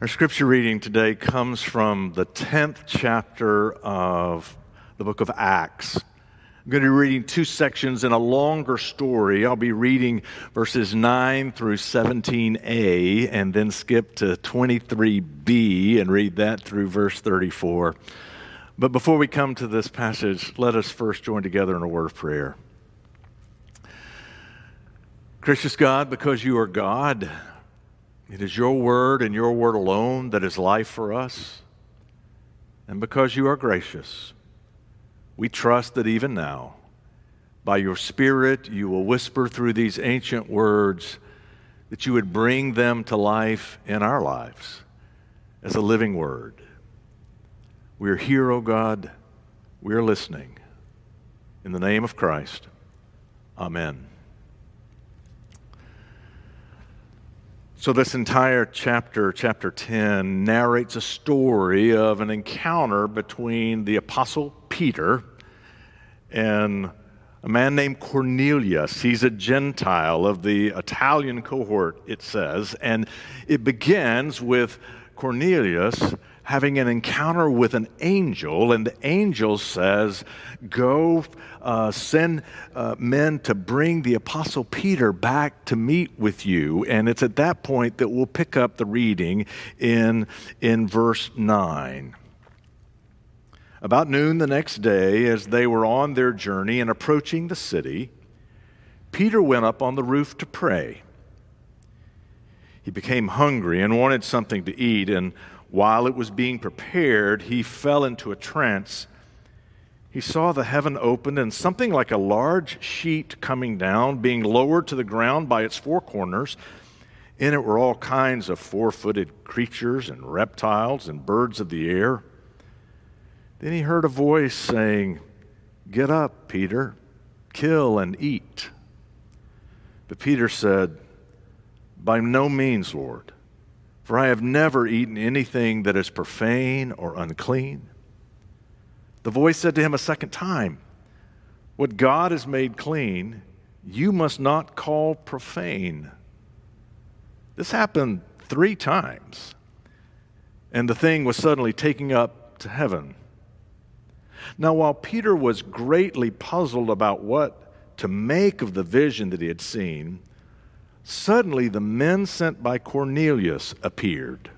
Our scripture reading today comes from the 10th chapter of the book of Acts. I'm going to be reading two sections in a longer story. I'll be reading verses 9 through 17a and then skip to 23b and read that through verse 34. But before we come to this passage, let us first join together in a word of prayer. Gracious God, because you are God, it is your word and your word alone that is life for us. And because you are gracious, we trust that even now, by your Spirit, you will whisper through these ancient words that you would bring them to life in our lives as a living word. We are here, O oh God. We are listening. In the name of Christ, amen. So, this entire chapter, chapter 10, narrates a story of an encounter between the Apostle Peter and a man named Cornelius. He's a Gentile of the Italian cohort, it says. And it begins with Cornelius having an encounter with an angel, and the angel says, Go uh, send uh, men to bring the Apostle Peter back to meet with you. And it's at that point that we'll pick up the reading in, in verse 9. About noon the next day, as they were on their journey and approaching the city, Peter went up on the roof to pray. He became hungry and wanted something to eat, and while it was being prepared, he fell into a trance. He saw the heaven opened and something like a large sheet coming down, being lowered to the ground by its four corners. In it were all kinds of four footed creatures and reptiles and birds of the air. Then he heard a voice saying, Get up, Peter, kill and eat. But Peter said, By no means, Lord. For I have never eaten anything that is profane or unclean. The voice said to him a second time, What God has made clean, you must not call profane. This happened three times, and the thing was suddenly taken up to heaven. Now, while Peter was greatly puzzled about what to make of the vision that he had seen, Suddenly, the men sent by Cornelius appeared.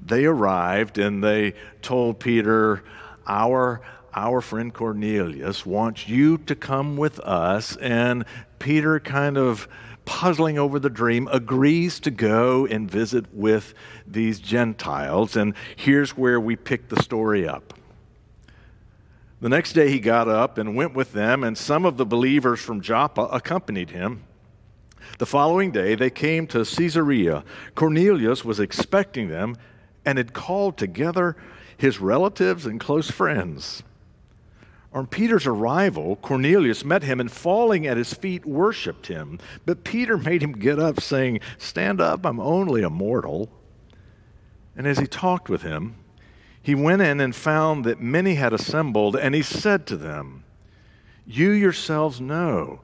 They arrived and they told Peter, Our, our friend Cornelius wants you to come with us. And Peter, kind of puzzling over the dream, agrees to go and visit with these Gentiles. And here's where we pick the story up. The next day he got up and went with them, and some of the believers from Joppa accompanied him. The following day, they came to Caesarea. Cornelius was expecting them and had called together his relatives and close friends. On Peter's arrival, Cornelius met him and falling at his feet worshiped him. But Peter made him get up, saying, Stand up, I'm only a mortal. And as he talked with him, he went in and found that many had assembled, and he said to them, You yourselves know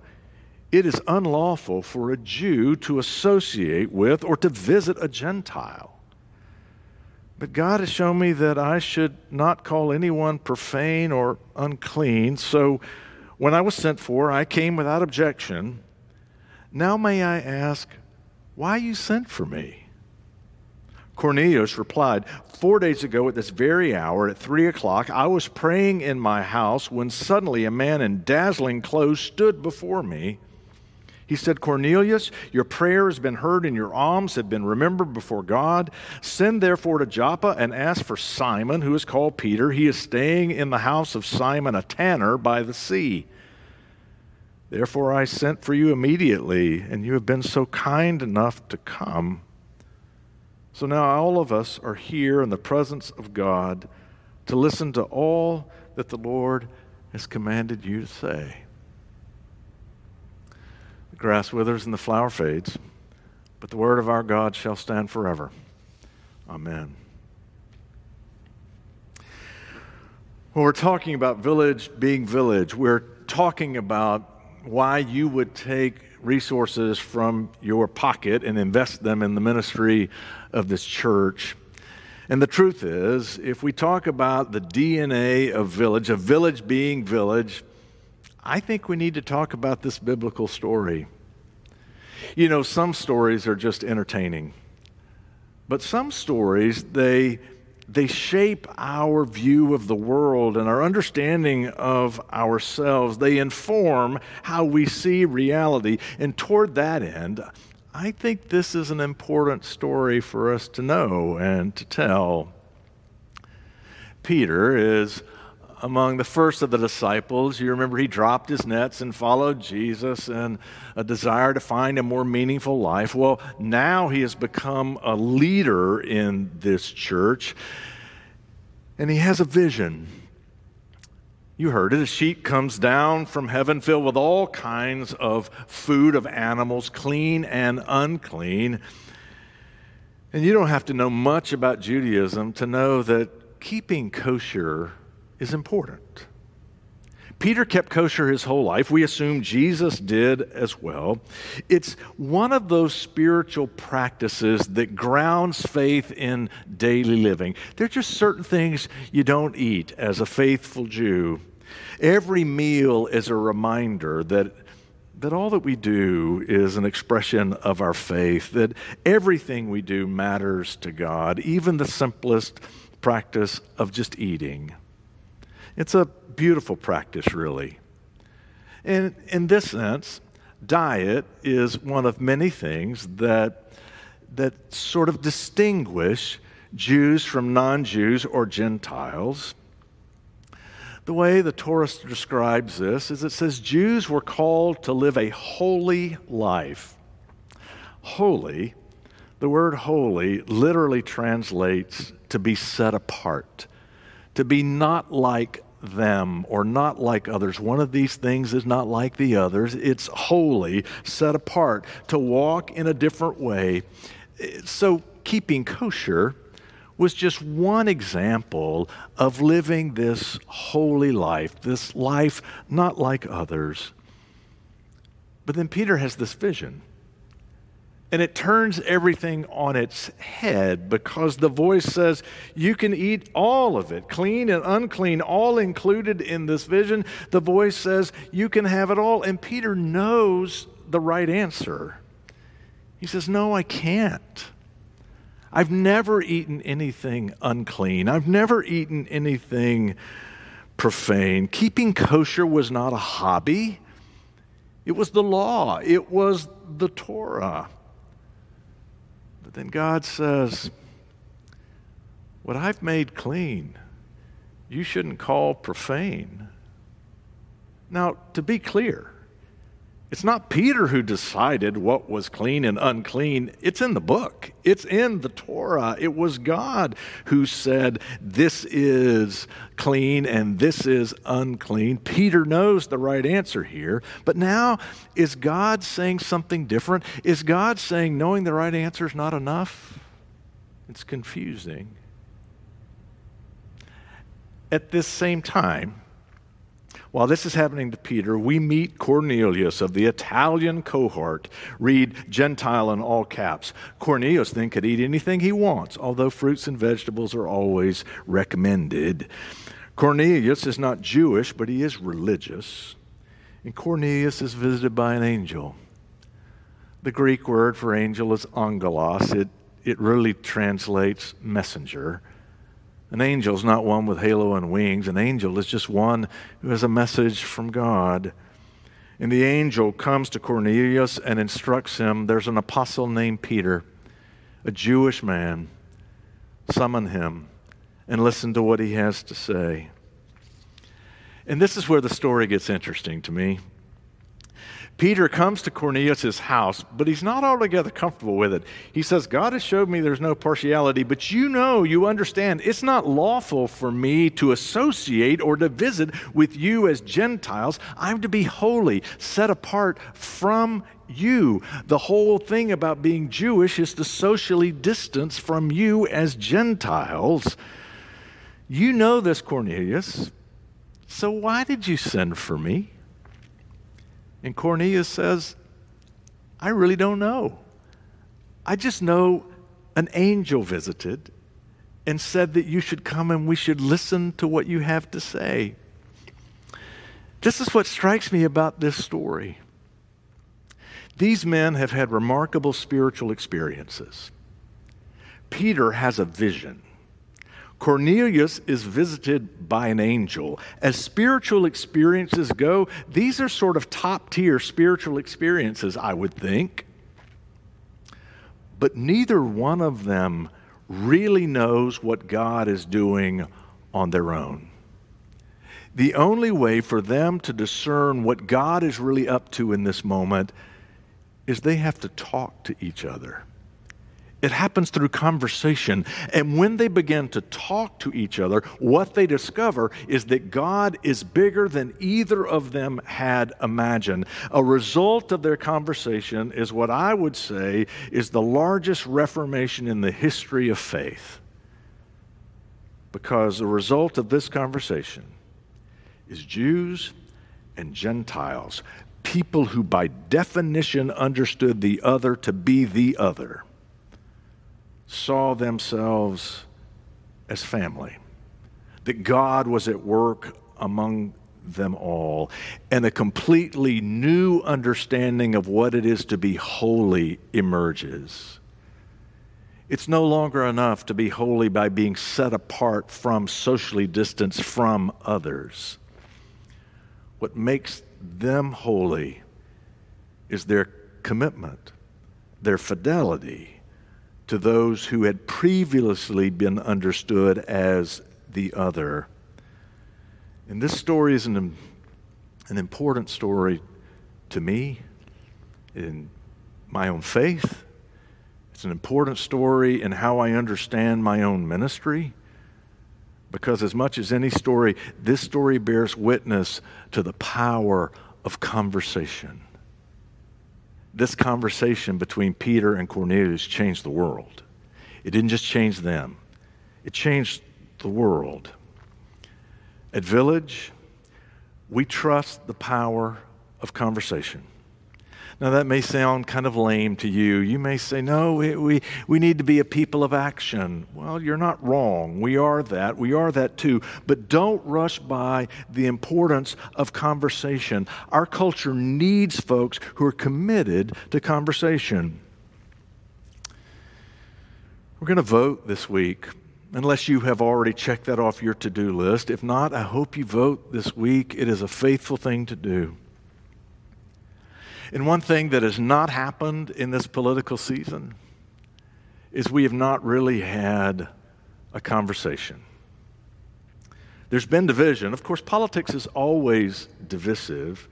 it is unlawful for a Jew to associate with or to visit a Gentile. But God has shown me that I should not call anyone profane or unclean. So when I was sent for, I came without objection. Now may I ask, why you sent for me? Cornelius replied, Four days ago at this very hour, at three o'clock, I was praying in my house when suddenly a man in dazzling clothes stood before me. He said, Cornelius, your prayer has been heard and your alms have been remembered before God. Send therefore to Joppa and ask for Simon, who is called Peter. He is staying in the house of Simon, a tanner by the sea. Therefore, I sent for you immediately, and you have been so kind enough to come. So now all of us are here in the presence of God to listen to all that the Lord has commanded you to say. Grass withers and the flower fades, but the word of our God shall stand forever. Amen. When we're talking about village being village, we're talking about why you would take resources from your pocket and invest them in the ministry of this church. And the truth is, if we talk about the DNA of village, a village being village, I think we need to talk about this biblical story. You know, some stories are just entertaining, but some stories, they they shape our view of the world and our understanding of ourselves. They inform how we see reality. And toward that end, I think this is an important story for us to know and to tell. Peter is among the first of the disciples. You remember he dropped his nets and followed Jesus in a desire to find a more meaningful life. Well, now he has become a leader in this church and he has a vision. You heard it. A sheep comes down from heaven filled with all kinds of food of animals, clean and unclean. And you don't have to know much about Judaism to know that keeping kosher is important. Peter kept kosher his whole life. We assume Jesus did as well. It's one of those spiritual practices that grounds faith in daily living. There are just certain things you don't eat as a faithful Jew. Every meal is a reminder that that all that we do is an expression of our faith, that everything we do matters to God, even the simplest practice of just eating. It's a beautiful practice, really. And in this sense, diet is one of many things that, that sort of distinguish Jews from non Jews or Gentiles. The way the Torah describes this is it says Jews were called to live a holy life. Holy, the word holy literally translates to be set apart, to be not like them or not like others. One of these things is not like the others. It's holy, set apart, to walk in a different way. So, keeping kosher was just one example of living this holy life, this life not like others. But then Peter has this vision. And it turns everything on its head because the voice says, You can eat all of it, clean and unclean, all included in this vision. The voice says, You can have it all. And Peter knows the right answer. He says, No, I can't. I've never eaten anything unclean, I've never eaten anything profane. Keeping kosher was not a hobby, it was the law, it was the Torah. But then God says, What I've made clean, you shouldn't call profane. Now, to be clear, it's not Peter who decided what was clean and unclean. It's in the book, it's in the Torah. It was God who said, This is clean and this is unclean. Peter knows the right answer here. But now, is God saying something different? Is God saying knowing the right answer is not enough? It's confusing. At this same time, while this is happening to Peter, we meet Cornelius of the Italian cohort. Read Gentile in all caps. Cornelius then could eat anything he wants, although fruits and vegetables are always recommended. Cornelius is not Jewish, but he is religious. And Cornelius is visited by an angel. The Greek word for angel is angelos. It, it really translates messenger. An angel is not one with halo and wings. An angel is just one who has a message from God. And the angel comes to Cornelius and instructs him there's an apostle named Peter, a Jewish man. Summon him and listen to what he has to say. And this is where the story gets interesting to me. Peter comes to Cornelius' house, but he's not altogether comfortable with it. He says, God has showed me there's no partiality, but you know, you understand, it's not lawful for me to associate or to visit with you as Gentiles. I'm to be holy, set apart from you. The whole thing about being Jewish is to socially distance from you as Gentiles. You know this, Cornelius. So why did you send for me? And Cornelius says, I really don't know. I just know an angel visited and said that you should come and we should listen to what you have to say. This is what strikes me about this story. These men have had remarkable spiritual experiences. Peter has a vision. Cornelius is visited by an angel. As spiritual experiences go, these are sort of top tier spiritual experiences, I would think. But neither one of them really knows what God is doing on their own. The only way for them to discern what God is really up to in this moment is they have to talk to each other. It happens through conversation. And when they begin to talk to each other, what they discover is that God is bigger than either of them had imagined. A result of their conversation is what I would say is the largest reformation in the history of faith. Because the result of this conversation is Jews and Gentiles, people who by definition understood the other to be the other saw themselves as family, that God was at work among them all, and a completely new understanding of what it is to be holy emerges. It's no longer enough to be holy by being set apart from, socially distanced from others. What makes them holy is their commitment, their fidelity, to those who had previously been understood as the other. And this story is an, an important story to me in my own faith. It's an important story in how I understand my own ministry. Because, as much as any story, this story bears witness to the power of conversation this conversation between Peter and Cornelius changed the world. It didn't just change them, it changed the world. At Village, we trust the power of conversation. Now, that may sound kind of lame to you. You may say, no, we, we, we need to be a people of action. Well, you're not wrong. We are that. We are that too. But don't rush by the importance of conversation. Our culture needs folks who are committed to conversation. We're going to vote this week unless you have already checked that off your to do list. If not, I hope you vote this week. It is a faithful thing to do. And one thing that has not happened in this political season is we have not really had a conversation. There's been division. Of course, politics is always divisive.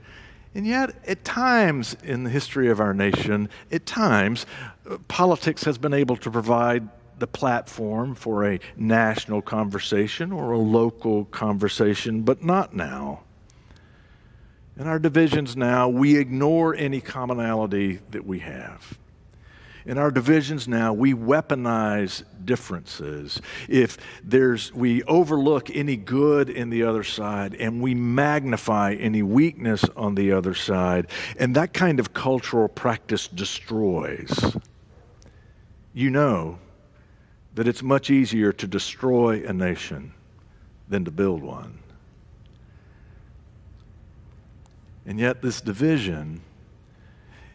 And yet, at times in the history of our nation, at times, uh, politics has been able to provide the platform for a national conversation or a local conversation, but not now. In our divisions now, we ignore any commonality that we have. In our divisions now, we weaponize differences. If there's, we overlook any good in the other side and we magnify any weakness on the other side. And that kind of cultural practice destroys. You know that it's much easier to destroy a nation than to build one. And yet, this division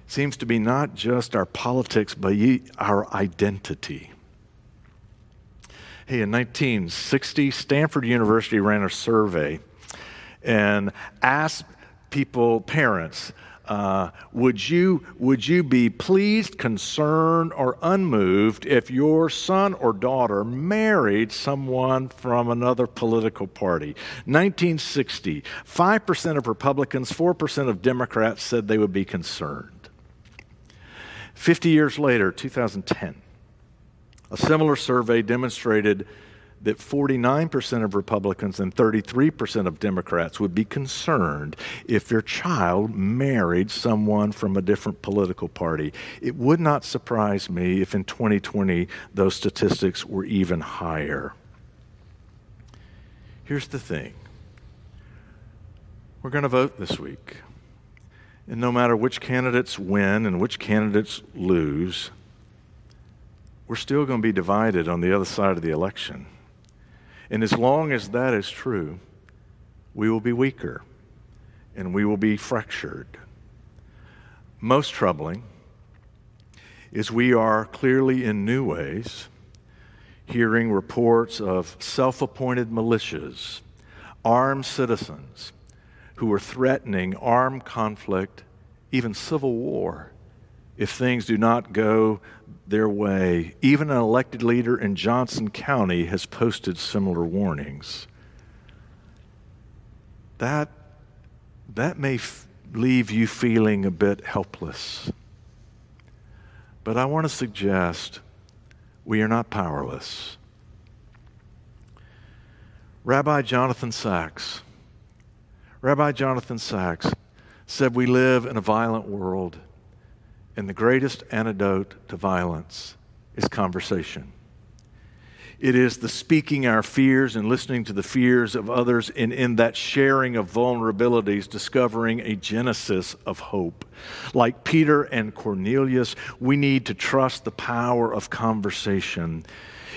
seems to be not just our politics, but our identity. Hey, in 1960, Stanford University ran a survey and asked people, parents, uh, would, you, would you be pleased, concerned, or unmoved if your son or daughter married someone from another political party? 1960, 5% of Republicans, 4% of Democrats said they would be concerned. 50 years later, 2010, a similar survey demonstrated that 49% of Republicans and 33% of Democrats would be concerned if their child married someone from a different political party. It would not surprise me if in 2020 those statistics were even higher. Here's the thing we're going to vote this week. And no matter which candidates win and which candidates lose, we're still going to be divided on the other side of the election. And as long as that is true, we will be weaker and we will be fractured. Most troubling is we are clearly in new ways hearing reports of self appointed militias, armed citizens who are threatening armed conflict, even civil war, if things do not go their way. Even an elected leader in Johnson County has posted similar warnings. That, that may f- leave you feeling a bit helpless. But I want to suggest we are not powerless. Rabbi Jonathan Sacks, Rabbi Jonathan Sacks said we live in a violent world and the greatest antidote to violence is conversation. It is the speaking our fears and listening to the fears of others, and in that sharing of vulnerabilities, discovering a genesis of hope. Like Peter and Cornelius, we need to trust the power of conversation.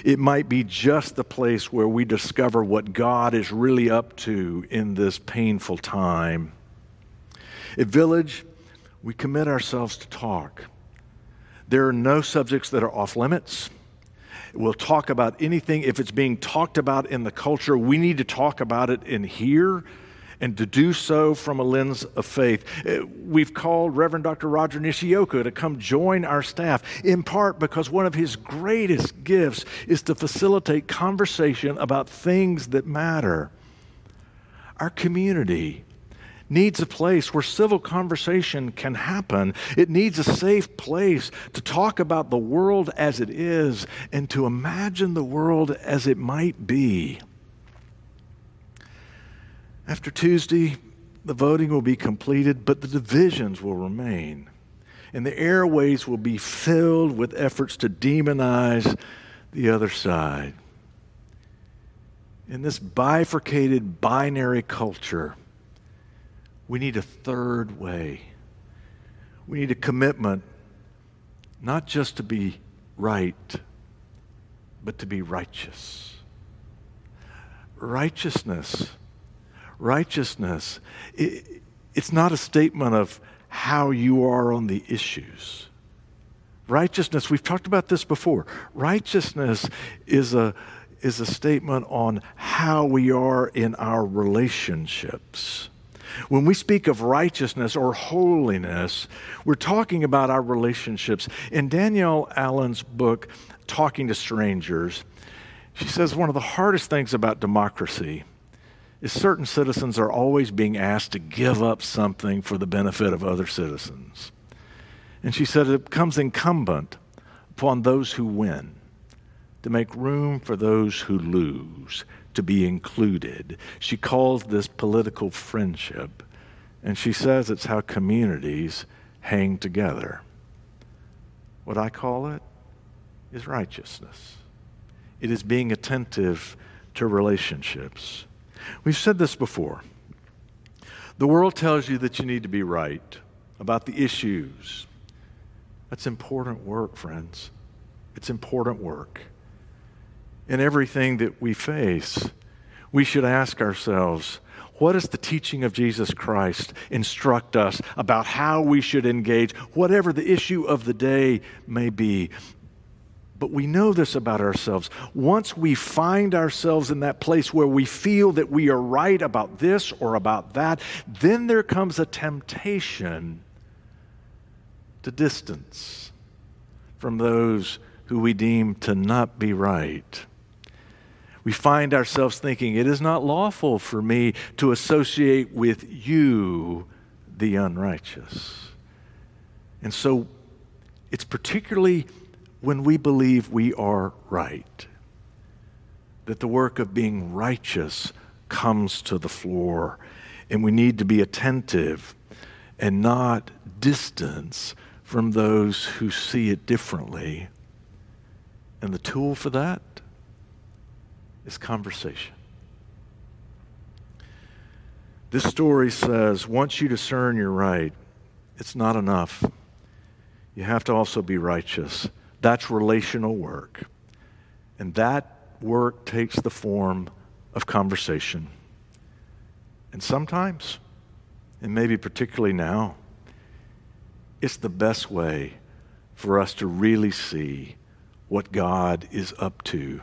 It might be just the place where we discover what God is really up to in this painful time. At Village, we commit ourselves to talk. There are no subjects that are off limits. We'll talk about anything. If it's being talked about in the culture, we need to talk about it in here and to do so from a lens of faith. Uh, we've called Reverend Dr. Rodger Nishioka to come join our staff, in part because one of his greatest gifts is to facilitate conversation about things that matter. Our community needs a place where civil conversation can happen. It needs a safe place to talk about the world as it is and to imagine the world as it might be. After Tuesday, the voting will be completed, but the divisions will remain. And the airways will be filled with efforts to demonize the other side. In this bifurcated binary culture, we need a third way. We need a commitment not just to be right, but to be righteous. Righteousness. Righteousness. It, it's not a statement of how you are on the issues. Righteousness, we've talked about this before. Righteousness is a, is a statement on how we are in our relationships. When we speak of righteousness or holiness, we're talking about our relationships. In Danielle Allen's book, Talking to Strangers, she says one of the hardest things about democracy is certain citizens are always being asked to give up something for the benefit of other citizens. And she said it becomes incumbent upon those who win to make room for those who lose to be included. She calls this political friendship, and she says it's how communities hang together. What I call it is righteousness, it is being attentive to relationships. We've said this before. The world tells you that you need to be right about the issues. That's important work, friends. It's important work in everything that we face, we should ask ourselves, what does the teaching of Jesus Christ instruct us about how we should engage, whatever the issue of the day may be? But we know this about ourselves. Once we find ourselves in that place where we feel that we are right about this or about that, then there comes a temptation to distance from those who we deem to not be right. We find ourselves thinking, it is not lawful for me to associate with you, the unrighteous. And so it's particularly when we believe we are right that the work of being righteous comes to the floor. And we need to be attentive and not distance from those who see it differently. And the tool for that is conversation. This story says once you discern you're right, it's not enough. You have to also be righteous. That's relational work. And that work takes the form of conversation. And sometimes, and maybe particularly now, it's the best way for us to really see what God is up to